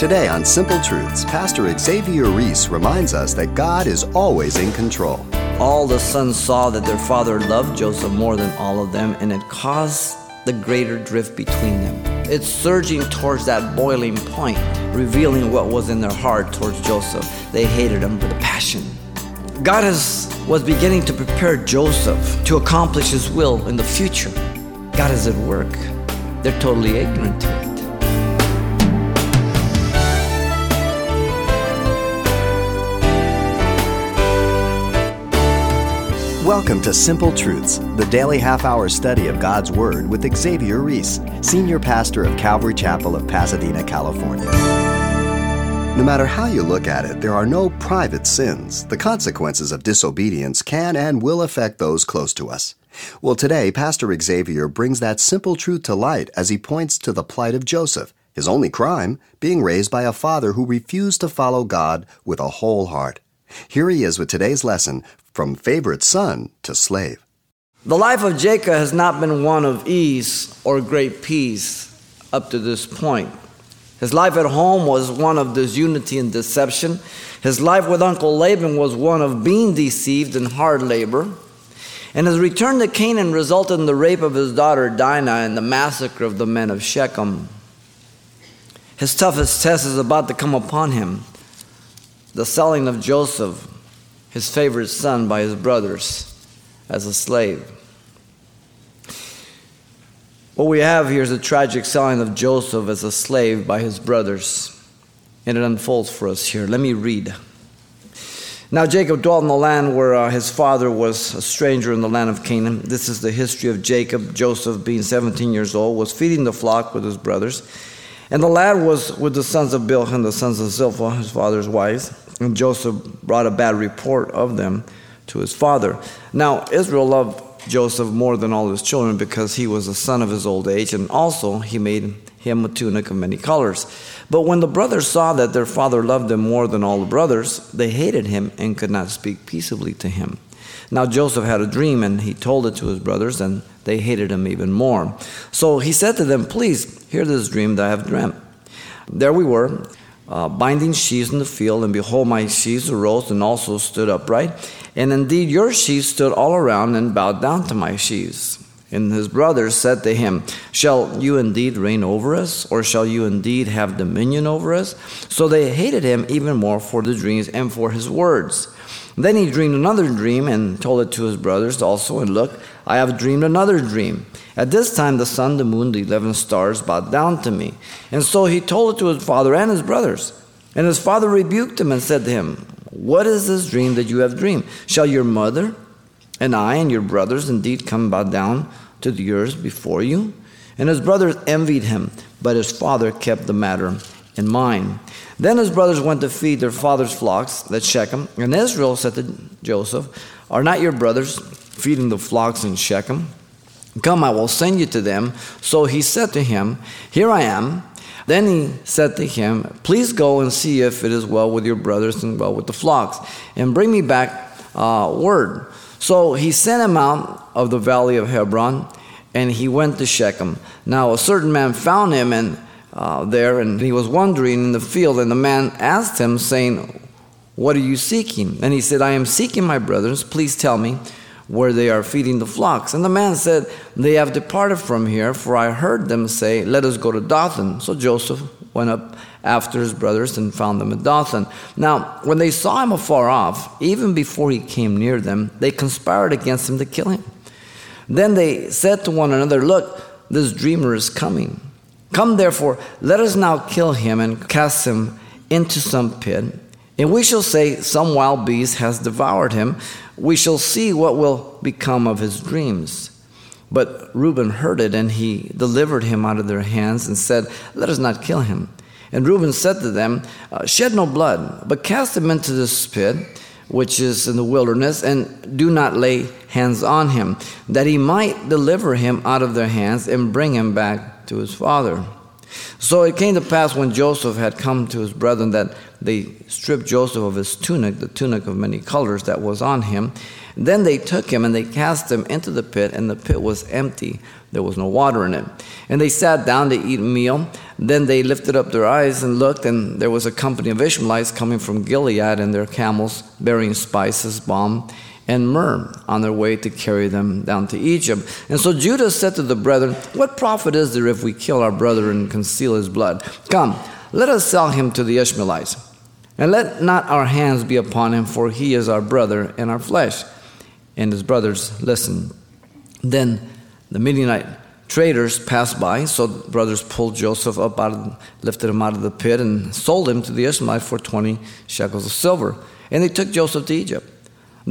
Today on Simple Truths, Pastor Xavier Reese reminds us that God is always in control. All the sons saw that their father loved Joseph more than all of them, and it caused the greater drift between them. It's surging towards that boiling point, revealing what was in their heart towards Joseph. They hated him with a passion. God is, was beginning to prepare Joseph to accomplish his will in the future. God is at work. They're totally ignorant to it. Welcome to Simple Truths, the daily half hour study of God's Word with Xavier Reese, Senior Pastor of Calvary Chapel of Pasadena, California. No matter how you look at it, there are no private sins. The consequences of disobedience can and will affect those close to us. Well, today, Pastor Xavier brings that simple truth to light as he points to the plight of Joseph, his only crime being raised by a father who refused to follow God with a whole heart. Here he is with today's lesson from favorite son to slave. The life of Jacob has not been one of ease or great peace up to this point. His life at home was one of disunity and deception. His life with Uncle Laban was one of being deceived and hard labor. And his return to Canaan resulted in the rape of his daughter Dinah and the massacre of the men of Shechem. His toughest test is about to come upon him the selling of Joseph his favorite son by his brothers as a slave. What we have here is a tragic selling of Joseph as a slave by his brothers, and it unfolds for us here. Let me read. Now Jacob dwelt in the land where uh, his father was a stranger in the land of Canaan. This is the history of Jacob. Joseph, being 17 years old, was feeding the flock with his brothers. And the lad was with the sons of Bilhah, and the sons of Zilpah, his father's wives. And Joseph brought a bad report of them to his father. Now, Israel loved Joseph more than all his children because he was a son of his old age, and also he made him a tunic of many colors. But when the brothers saw that their father loved them more than all the brothers, they hated him and could not speak peaceably to him. Now Joseph had a dream, and he told it to his brothers, and they hated him even more. So he said to them, Please hear this dream that I have dreamt. There we were uh, binding sheaves in the field, and behold, my sheaves arose and also stood upright. And indeed, your sheaves stood all around and bowed down to my sheaves. And his brothers said to him, Shall you indeed reign over us, or shall you indeed have dominion over us? So they hated him even more for the dreams and for his words. Then he dreamed another dream and told it to his brothers also. And look, I have dreamed another dream. At this time, the sun, the moon, the eleven stars bowed down to me. And so he told it to his father and his brothers. And his father rebuked him and said to him, What is this dream that you have dreamed? Shall your mother and I and your brothers indeed come bow down to the earth before you? And his brothers envied him, but his father kept the matter in mind. Then his brothers went to feed their father's flocks at Shechem. And Israel said to Joseph, Are not your brothers feeding the flocks in Shechem? Come, I will send you to them. So he said to him, Here I am. Then he said to him, Please go and see if it is well with your brothers and well with the flocks, and bring me back uh, word. So he sent him out of the valley of Hebron, and he went to Shechem. Now a certain man found him and uh, there, and he was wandering in the field, and the man asked him, saying, What are you seeking? And he said, I am seeking my brothers. Please tell me where they are feeding the flocks. And the man said, They have departed from here, for I heard them say, Let us go to Dothan. So Joseph went up after his brothers and found them at Dothan. Now, when they saw him afar off, even before he came near them, they conspired against him to kill him. Then they said to one another, Look, this dreamer is coming. Come therefore, let us now kill him and cast him into some pit. And we shall say, Some wild beast has devoured him. We shall see what will become of his dreams. But Reuben heard it, and he delivered him out of their hands and said, Let us not kill him. And Reuben said to them, uh, Shed no blood, but cast him into this pit, which is in the wilderness, and do not lay hands on him, that he might deliver him out of their hands and bring him back to his father. So it came to pass when Joseph had come to his brethren that they stripped Joseph of his tunic, the tunic of many colors that was on him. Then they took him and they cast him into the pit, and the pit was empty there was no water in it. And they sat down to eat a meal. Then they lifted up their eyes and looked, and there was a company of Ishmaelites coming from Gilead and their camels bearing spices, balm, and myrrh on their way to carry them down to Egypt. And so Judah said to the brethren, What profit is there if we kill our brother and conceal his blood? Come, let us sell him to the Ishmaelites. And let not our hands be upon him, for he is our brother and our flesh. And his brothers listened. Then the Midianite traders passed by, so the brothers pulled Joseph up out of, lifted him out of the pit, and sold him to the Ishmaelites for 20 shekels of silver. And they took Joseph to Egypt.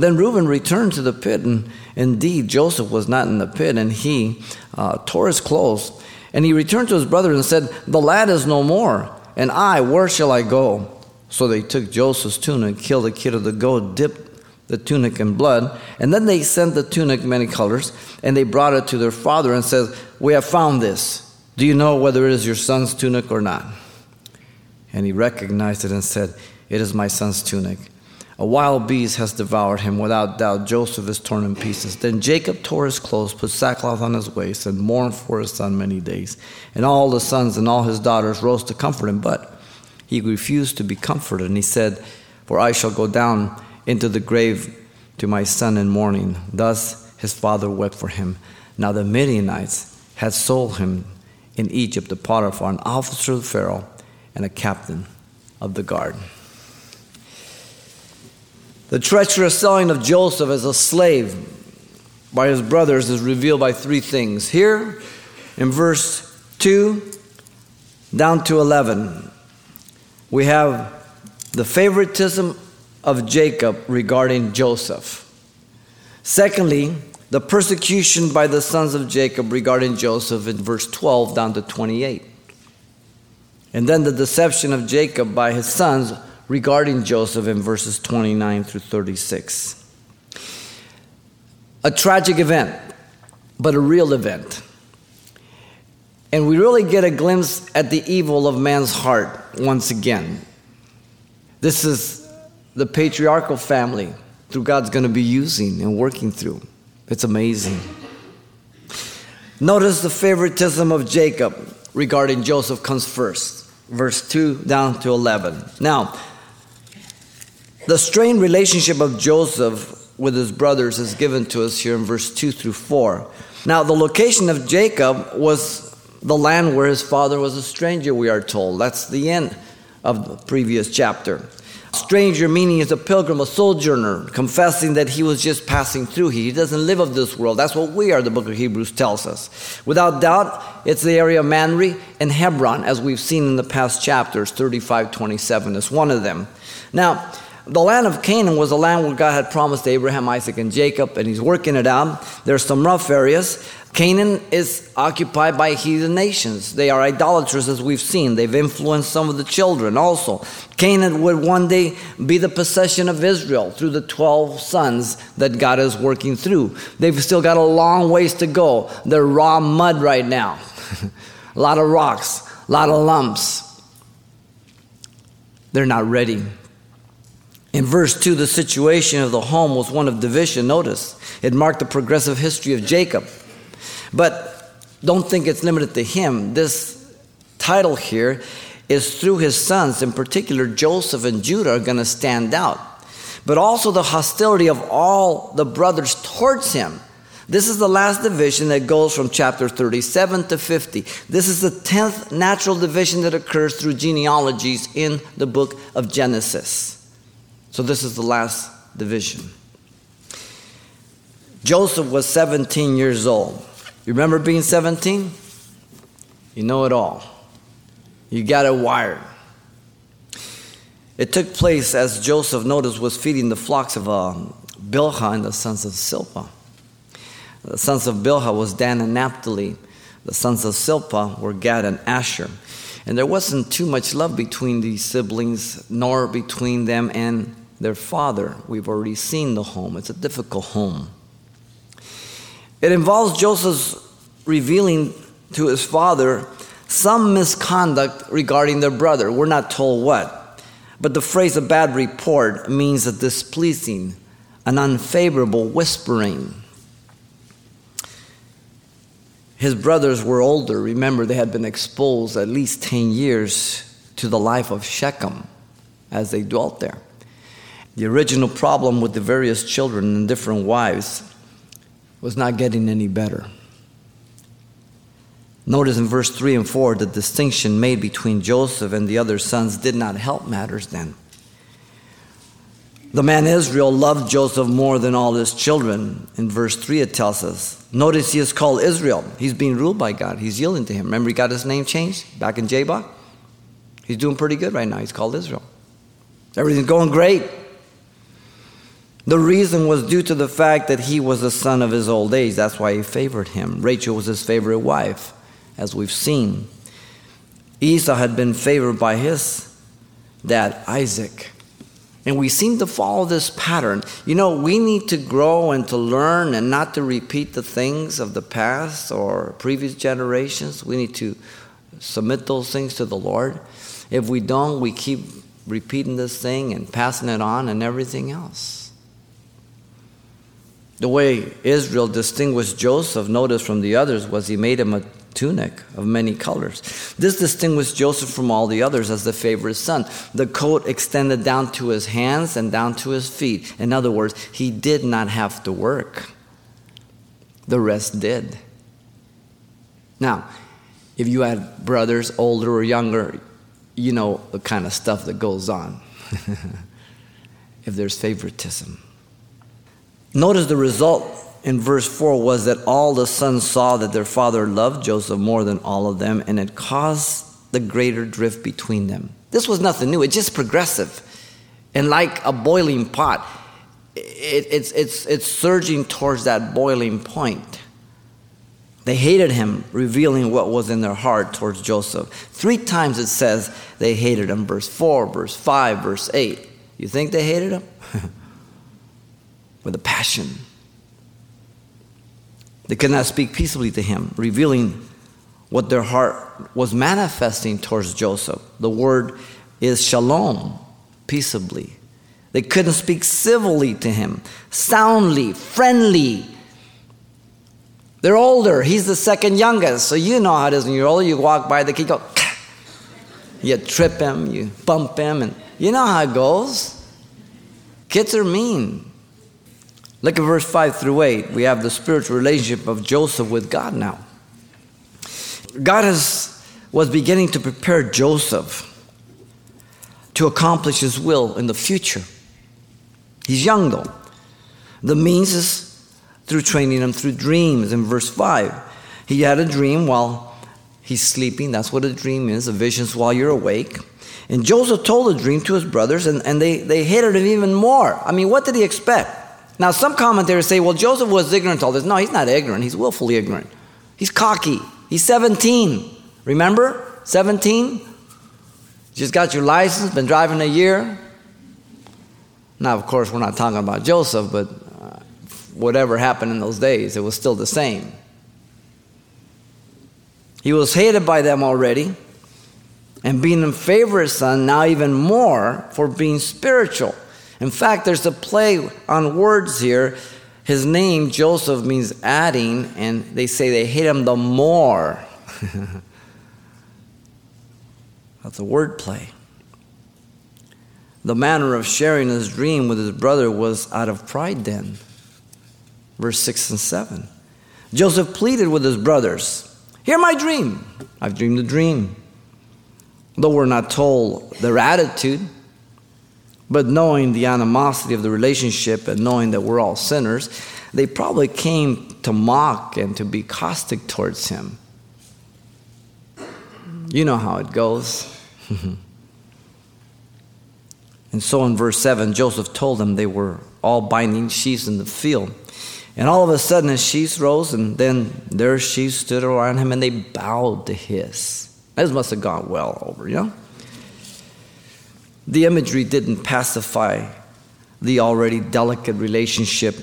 Then Reuben returned to the pit, and indeed Joseph was not in the pit, and he uh, tore his clothes. And he returned to his brothers and said, The lad is no more, and I, where shall I go? So they took Joseph's tunic, killed a kid of the goat, dipped the tunic in blood. And then they sent the tunic many colors, and they brought it to their father and said, We have found this. Do you know whether it is your son's tunic or not? And he recognized it and said, It is my son's tunic. A wild beast has devoured him. Without doubt, Joseph is torn in pieces. Then Jacob tore his clothes, put sackcloth on his waist, and mourned for his son many days. And all the sons and all his daughters rose to comfort him, but he refused to be comforted. And he said, For I shall go down into the grave to my son in mourning. Thus his father wept for him. Now the Midianites had sold him in Egypt to Potiphar, an officer of Pharaoh and a captain of the guard. The treacherous selling of Joseph as a slave by his brothers is revealed by three things. Here in verse 2 down to 11, we have the favoritism of Jacob regarding Joseph. Secondly, the persecution by the sons of Jacob regarding Joseph in verse 12 down to 28. And then the deception of Jacob by his sons regarding Joseph in verses 29 through 36. A tragic event, but a real event. And we really get a glimpse at the evil of man's heart once again. This is the patriarchal family through God's going to be using and working through. It's amazing. Notice the favoritism of Jacob regarding Joseph comes first, verse 2 down to 11. Now, the strained relationship of Joseph with his brothers is given to us here in verse 2 through 4. Now, the location of Jacob was the land where his father was a stranger, we are told. That's the end of the previous chapter. Stranger meaning is a pilgrim, a sojourner, confessing that he was just passing through. He doesn't live of this world. That's what we are, the book of Hebrews tells us. Without doubt, it's the area of Mamre and Hebron, as we've seen in the past chapters. 35 27 is one of them. Now, the land of Canaan was a land where God had promised Abraham, Isaac, and Jacob, and he's working it out. There's some rough areas. Canaan is occupied by heathen nations. They are idolaters, as we've seen. They've influenced some of the children also. Canaan would one day be the possession of Israel through the 12 sons that God is working through. They've still got a long ways to go. They're raw mud right now. a lot of rocks, a lot of lumps. They're not ready. In verse 2, the situation of the home was one of division. Notice, it marked the progressive history of Jacob. But don't think it's limited to him. This title here is through his sons, in particular, Joseph and Judah are going to stand out. But also the hostility of all the brothers towards him. This is the last division that goes from chapter 37 to 50. This is the 10th natural division that occurs through genealogies in the book of Genesis. So this is the last division. Joseph was 17 years old. You remember being 17? You know it all. You got it wired. It took place as Joseph noticed was feeding the flocks of uh, Bilhah and the sons of Zilpah. The sons of Bilhah was Dan and Naphtali. The sons of Zilpah were Gad and Asher. And there wasn't too much love between these siblings, nor between them and their father. We've already seen the home. It's a difficult home. It involves Joseph's revealing to his father some misconduct regarding their brother. We're not told what. But the phrase a bad report means a displeasing, an unfavorable whispering. His brothers were older. Remember, they had been exposed at least 10 years to the life of Shechem as they dwelt there. The original problem with the various children and different wives was not getting any better. Notice in verse 3 and 4 the distinction made between Joseph and the other sons did not help matters then. The man Israel loved Joseph more than all his children. In verse 3, it tells us. Notice he is called Israel. He's being ruled by God. He's yielding to him. Remember, he got his name changed back in Jabbok? He's doing pretty good right now. He's called Israel. Everything's going great. The reason was due to the fact that he was the son of his old age. That's why he favored him. Rachel was his favorite wife, as we've seen. Esau had been favored by his dad, Isaac. And we seem to follow this pattern. You know, we need to grow and to learn and not to repeat the things of the past or previous generations. We need to submit those things to the Lord. If we don't, we keep repeating this thing and passing it on and everything else. The way Israel distinguished Joseph, notice from the others, was he made him a tunic of many colors. This distinguished Joseph from all the others as the favorite son. The coat extended down to his hands and down to his feet. In other words, he did not have to work, the rest did. Now, if you had brothers, older or younger, you know the kind of stuff that goes on if there's favoritism. Notice the result in verse 4 was that all the sons saw that their father loved Joseph more than all of them, and it caused the greater drift between them. This was nothing new, it's just progressive. And like a boiling pot, it, it's, it's, it's surging towards that boiling point. They hated him, revealing what was in their heart towards Joseph. Three times it says they hated him verse 4, verse 5, verse 8. You think they hated him? With a passion. They could not speak peaceably to him, revealing what their heart was manifesting towards Joseph. The word is shalom, peaceably. They couldn't speak civilly to him, soundly, friendly. They're older. He's the second youngest. So you know how it is when you're older. You walk by the kid, go, you trip him, you bump him, and you know how it goes. Kids are mean. Look at verse 5 through 8. We have the spiritual relationship of Joseph with God now. God has, was beginning to prepare Joseph to accomplish his will in the future. He's young though. The means is through training him through dreams. In verse 5, he had a dream while he's sleeping. That's what a dream is a vision's while you're awake. And Joseph told the dream to his brothers, and, and they, they hated him even more. I mean, what did he expect? Now, some commentators say, well, Joseph was ignorant all this. No, he's not ignorant. He's willfully ignorant. He's cocky. He's 17. Remember? 17? Just got your license, been driving a year. Now, of course, we're not talking about Joseph, but uh, whatever happened in those days, it was still the same. He was hated by them already, and being a favorite son, now even more for being spiritual. In fact, there's a play on words here. His name, Joseph, means adding, and they say they hate him the more. That's a word play. The manner of sharing his dream with his brother was out of pride then. Verse 6 and 7. Joseph pleaded with his brothers Hear my dream. I've dreamed a dream. Though we're not told their attitude, but knowing the animosity of the relationship and knowing that we're all sinners, they probably came to mock and to be caustic towards him. You know how it goes. and so in verse 7, Joseph told them they were all binding sheaves in the field. And all of a sudden, his sheaves rose, and then their sheaves stood around him, and they bowed to his. This must have gone well over, you know? The imagery didn't pacify the already delicate relationship,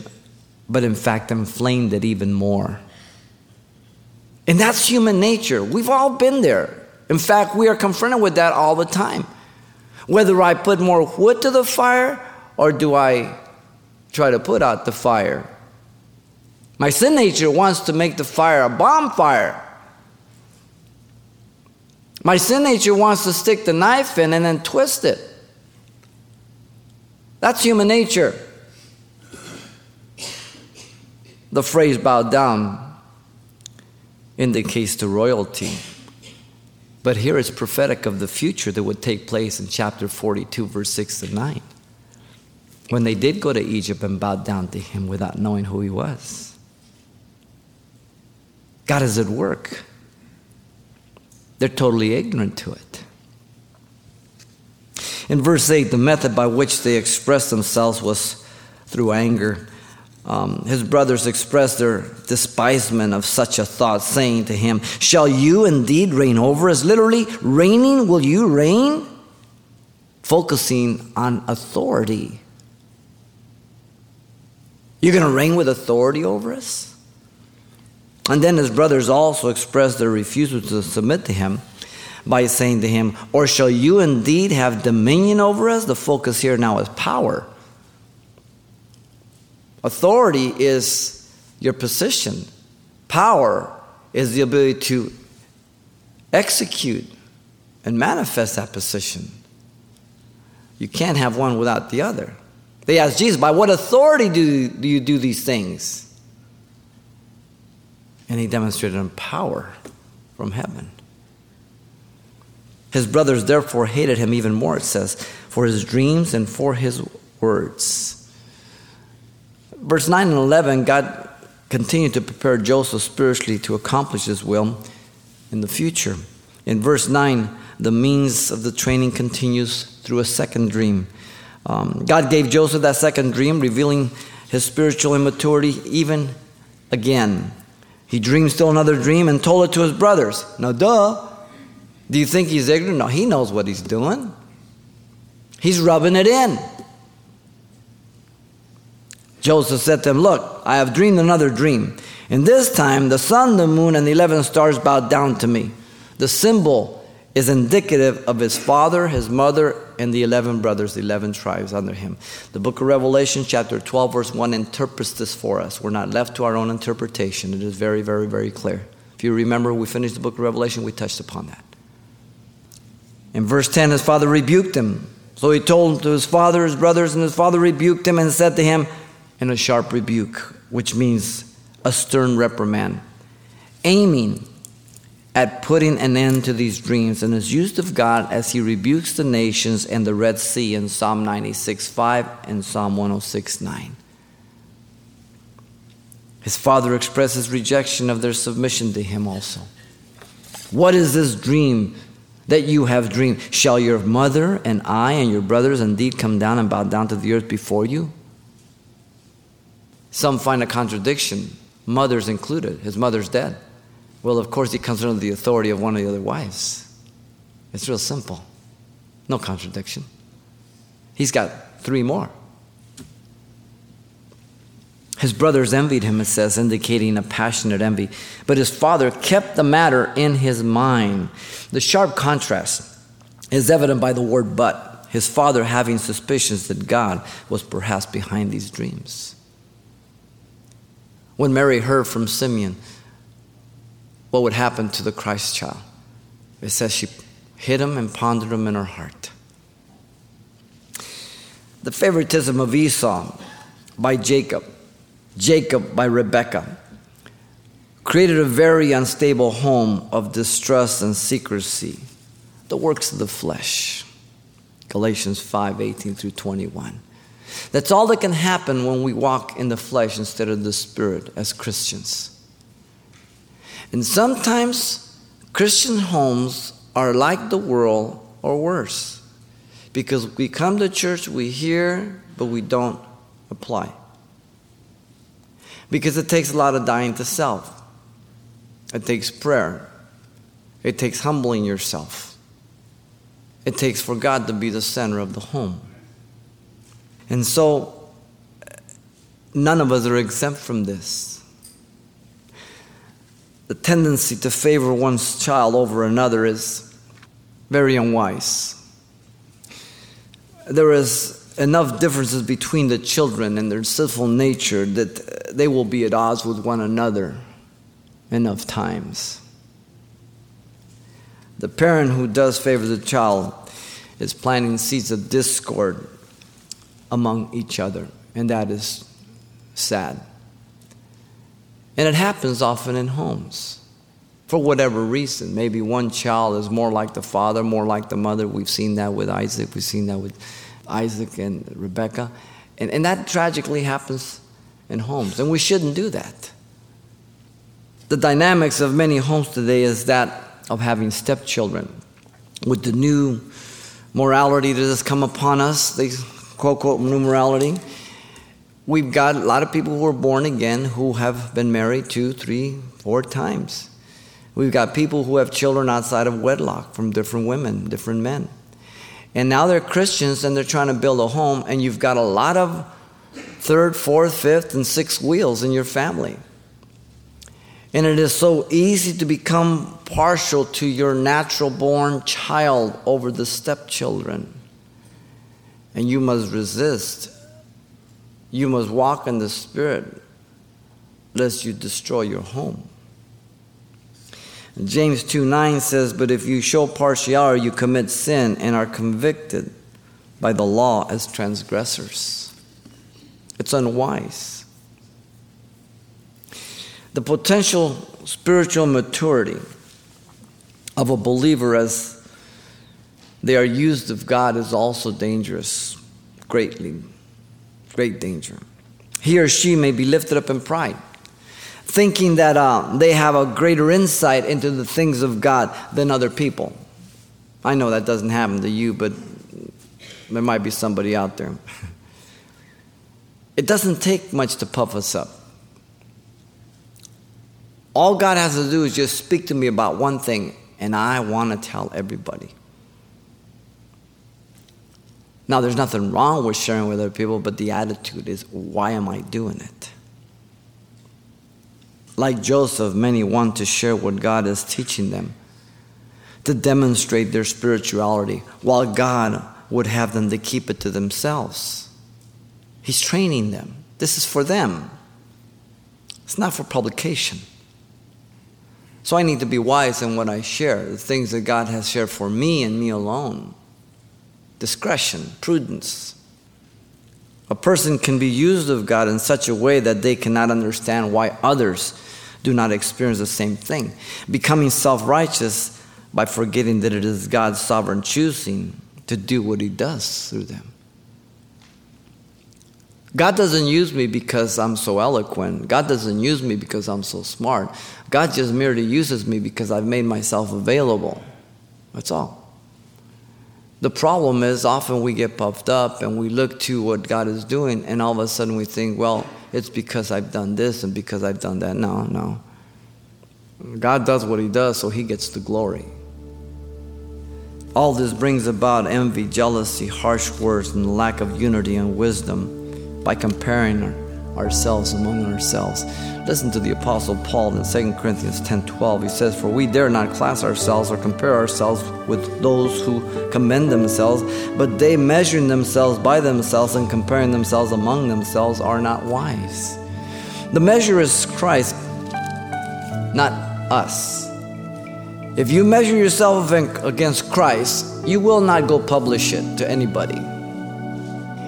but in fact inflamed it even more. And that's human nature. We've all been there. In fact, we are confronted with that all the time. Whether I put more wood to the fire or do I try to put out the fire? My sin nature wants to make the fire a bonfire. My sin nature wants to stick the knife in and then twist it. That's human nature. The phrase bowed down indicates to royalty. But here it's prophetic of the future that would take place in chapter 42, verse 6 to 9. When they did go to Egypt and bowed down to him without knowing who he was. God is at work. They're totally ignorant to it. In verse 8, the method by which they expressed themselves was through anger. Um, his brothers expressed their despisement of such a thought, saying to him, Shall you indeed reign over us? Literally, reigning, will you reign? Focusing on authority. You're going to reign with authority over us? And then his brothers also expressed their refusal to submit to him by saying to him, Or shall you indeed have dominion over us? The focus here now is power. Authority is your position, power is the ability to execute and manifest that position. You can't have one without the other. They asked Jesus, By what authority do, do you do these things? And he demonstrated in power from heaven. His brothers therefore hated him even more, it says, for his dreams and for his words. Verse 9 and 11, God continued to prepare Joseph spiritually to accomplish his will in the future. In verse 9, the means of the training continues through a second dream. Um, God gave Joseph that second dream, revealing his spiritual immaturity even again. He dreamed still another dream and told it to his brothers. Now, duh. Do you think he's ignorant? No, he knows what he's doing. He's rubbing it in. Joseph said to him, Look, I have dreamed another dream. And this time the sun, the moon, and the 11 stars bowed down to me. The symbol is indicative of his father, his mother, and the 11 brothers, the 11 tribes under him. The book of Revelation, chapter 12, verse 1, interprets this for us. We're not left to our own interpretation. It is very, very, very clear. If you remember, we finished the book of Revelation, we touched upon that. In verse 10, his father rebuked him. So he told to his father, his brothers, and his father rebuked him and said to him in a sharp rebuke, which means a stern reprimand, aiming at putting an end to these dreams and is used of God as he rebukes the nations and the Red Sea in Psalm 96 5 and Psalm 106 9. His father expresses rejection of their submission to him also. What is this dream that you have dreamed? Shall your mother and I and your brothers indeed come down and bow down to the earth before you? Some find a contradiction, mothers included. His mother's dead. Well, of course, he comes under the authority of one of the other wives. It's real simple. No contradiction. He's got three more. His brothers envied him, it says, indicating a passionate envy. But his father kept the matter in his mind. The sharp contrast is evident by the word but, his father having suspicions that God was perhaps behind these dreams. When Mary heard from Simeon, what would happen to the Christ child. It says she hid him and pondered him in her heart. The favoritism of Esau by Jacob, Jacob by Rebekah, created a very unstable home of distrust and secrecy, the works of the flesh. Galatians 5 18 through 21. That's all that can happen when we walk in the flesh instead of the spirit as Christians. And sometimes Christian homes are like the world or worse. Because we come to church, we hear, but we don't apply. Because it takes a lot of dying to self. It takes prayer. It takes humbling yourself. It takes for God to be the center of the home. And so, none of us are exempt from this the tendency to favor one's child over another is very unwise. There is enough differences between the children and their sinful nature that they will be at odds with one another enough times. The parent who does favor the child is planting seeds of discord among each other, and that is sad. And it happens often in homes for whatever reason. Maybe one child is more like the father, more like the mother. We've seen that with Isaac, we've seen that with Isaac and Rebecca. And, and that tragically happens in homes, and we shouldn't do that. The dynamics of many homes today is that of having stepchildren. With the new morality that has come upon us, the quote, quote, new morality, we've got a lot of people who are born again who have been married two, three, four times. We've got people who have children outside of wedlock from different women, different men. And now they're Christians and they're trying to build a home, and you've got a lot of third, fourth, fifth, and sixth wheels in your family. And it is so easy to become partial to your natural born child over the stepchildren. And you must resist. You must walk in the Spirit, lest you destroy your home. James 2 9 says, But if you show partiality, you commit sin and are convicted by the law as transgressors. It's unwise. The potential spiritual maturity of a believer as they are used of God is also dangerous, greatly, great danger. He or she may be lifted up in pride thinking that uh, they have a greater insight into the things of God than other people. I know that doesn't happen to you, but there might be somebody out there. It doesn't take much to puff us up. All God has to do is just speak to me about one thing, and I want to tell everybody. Now, there's nothing wrong with sharing with other people, but the attitude is, why am I doing it? Like Joseph, many want to share what God is teaching them to demonstrate their spirituality, while God would have them to keep it to themselves. He's training them. This is for them, it's not for publication. So I need to be wise in what I share, the things that God has shared for me and me alone. Discretion, prudence. A person can be used of God in such a way that they cannot understand why others do not experience the same thing. Becoming self righteous by forgetting that it is God's sovereign choosing to do what He does through them. God doesn't use me because I'm so eloquent. God doesn't use me because I'm so smart. God just merely uses me because I've made myself available. That's all. The problem is often we get puffed up and we look to what God is doing, and all of a sudden we think, well, it's because I've done this and because I've done that. No, no. God does what He does, so He gets the glory. All this brings about envy, jealousy, harsh words, and lack of unity and wisdom by comparing ourselves among ourselves. Listen to the Apostle Paul in 2 Corinthians 10:12. He says, For we dare not class ourselves or compare ourselves with those who commend themselves, but they measuring themselves by themselves and comparing themselves among themselves are not wise. The measure is Christ, not us. If you measure yourself against Christ, you will not go publish it to anybody.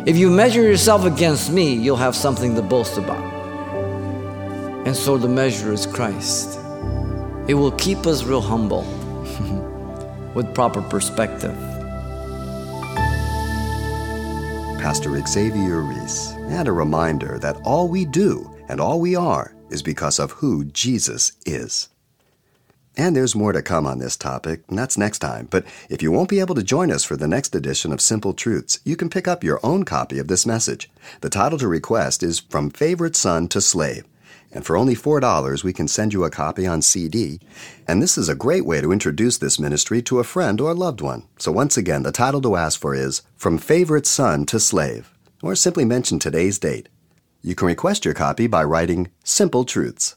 If you measure yourself against me, you'll have something to boast about. And so the measure is Christ. It will keep us real humble with proper perspective. Pastor Xavier Reese, and a reminder that all we do and all we are is because of who Jesus is. And there's more to come on this topic, and that's next time. But if you won't be able to join us for the next edition of Simple Truths, you can pick up your own copy of this message. The title to request is From Favorite Son to Slave. And for only $4, we can send you a copy on CD. And this is a great way to introduce this ministry to a friend or loved one. So once again, the title to ask for is From Favorite Son to Slave. Or simply mention today's date. You can request your copy by writing Simple Truths.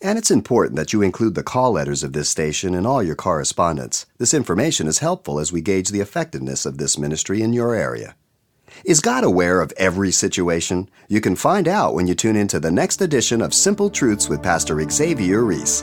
And it's important that you include the call letters of this station in all your correspondence. This information is helpful as we gauge the effectiveness of this ministry in your area. Is God aware of every situation? You can find out when you tune into the next edition of Simple Truths with Pastor Xavier Reese.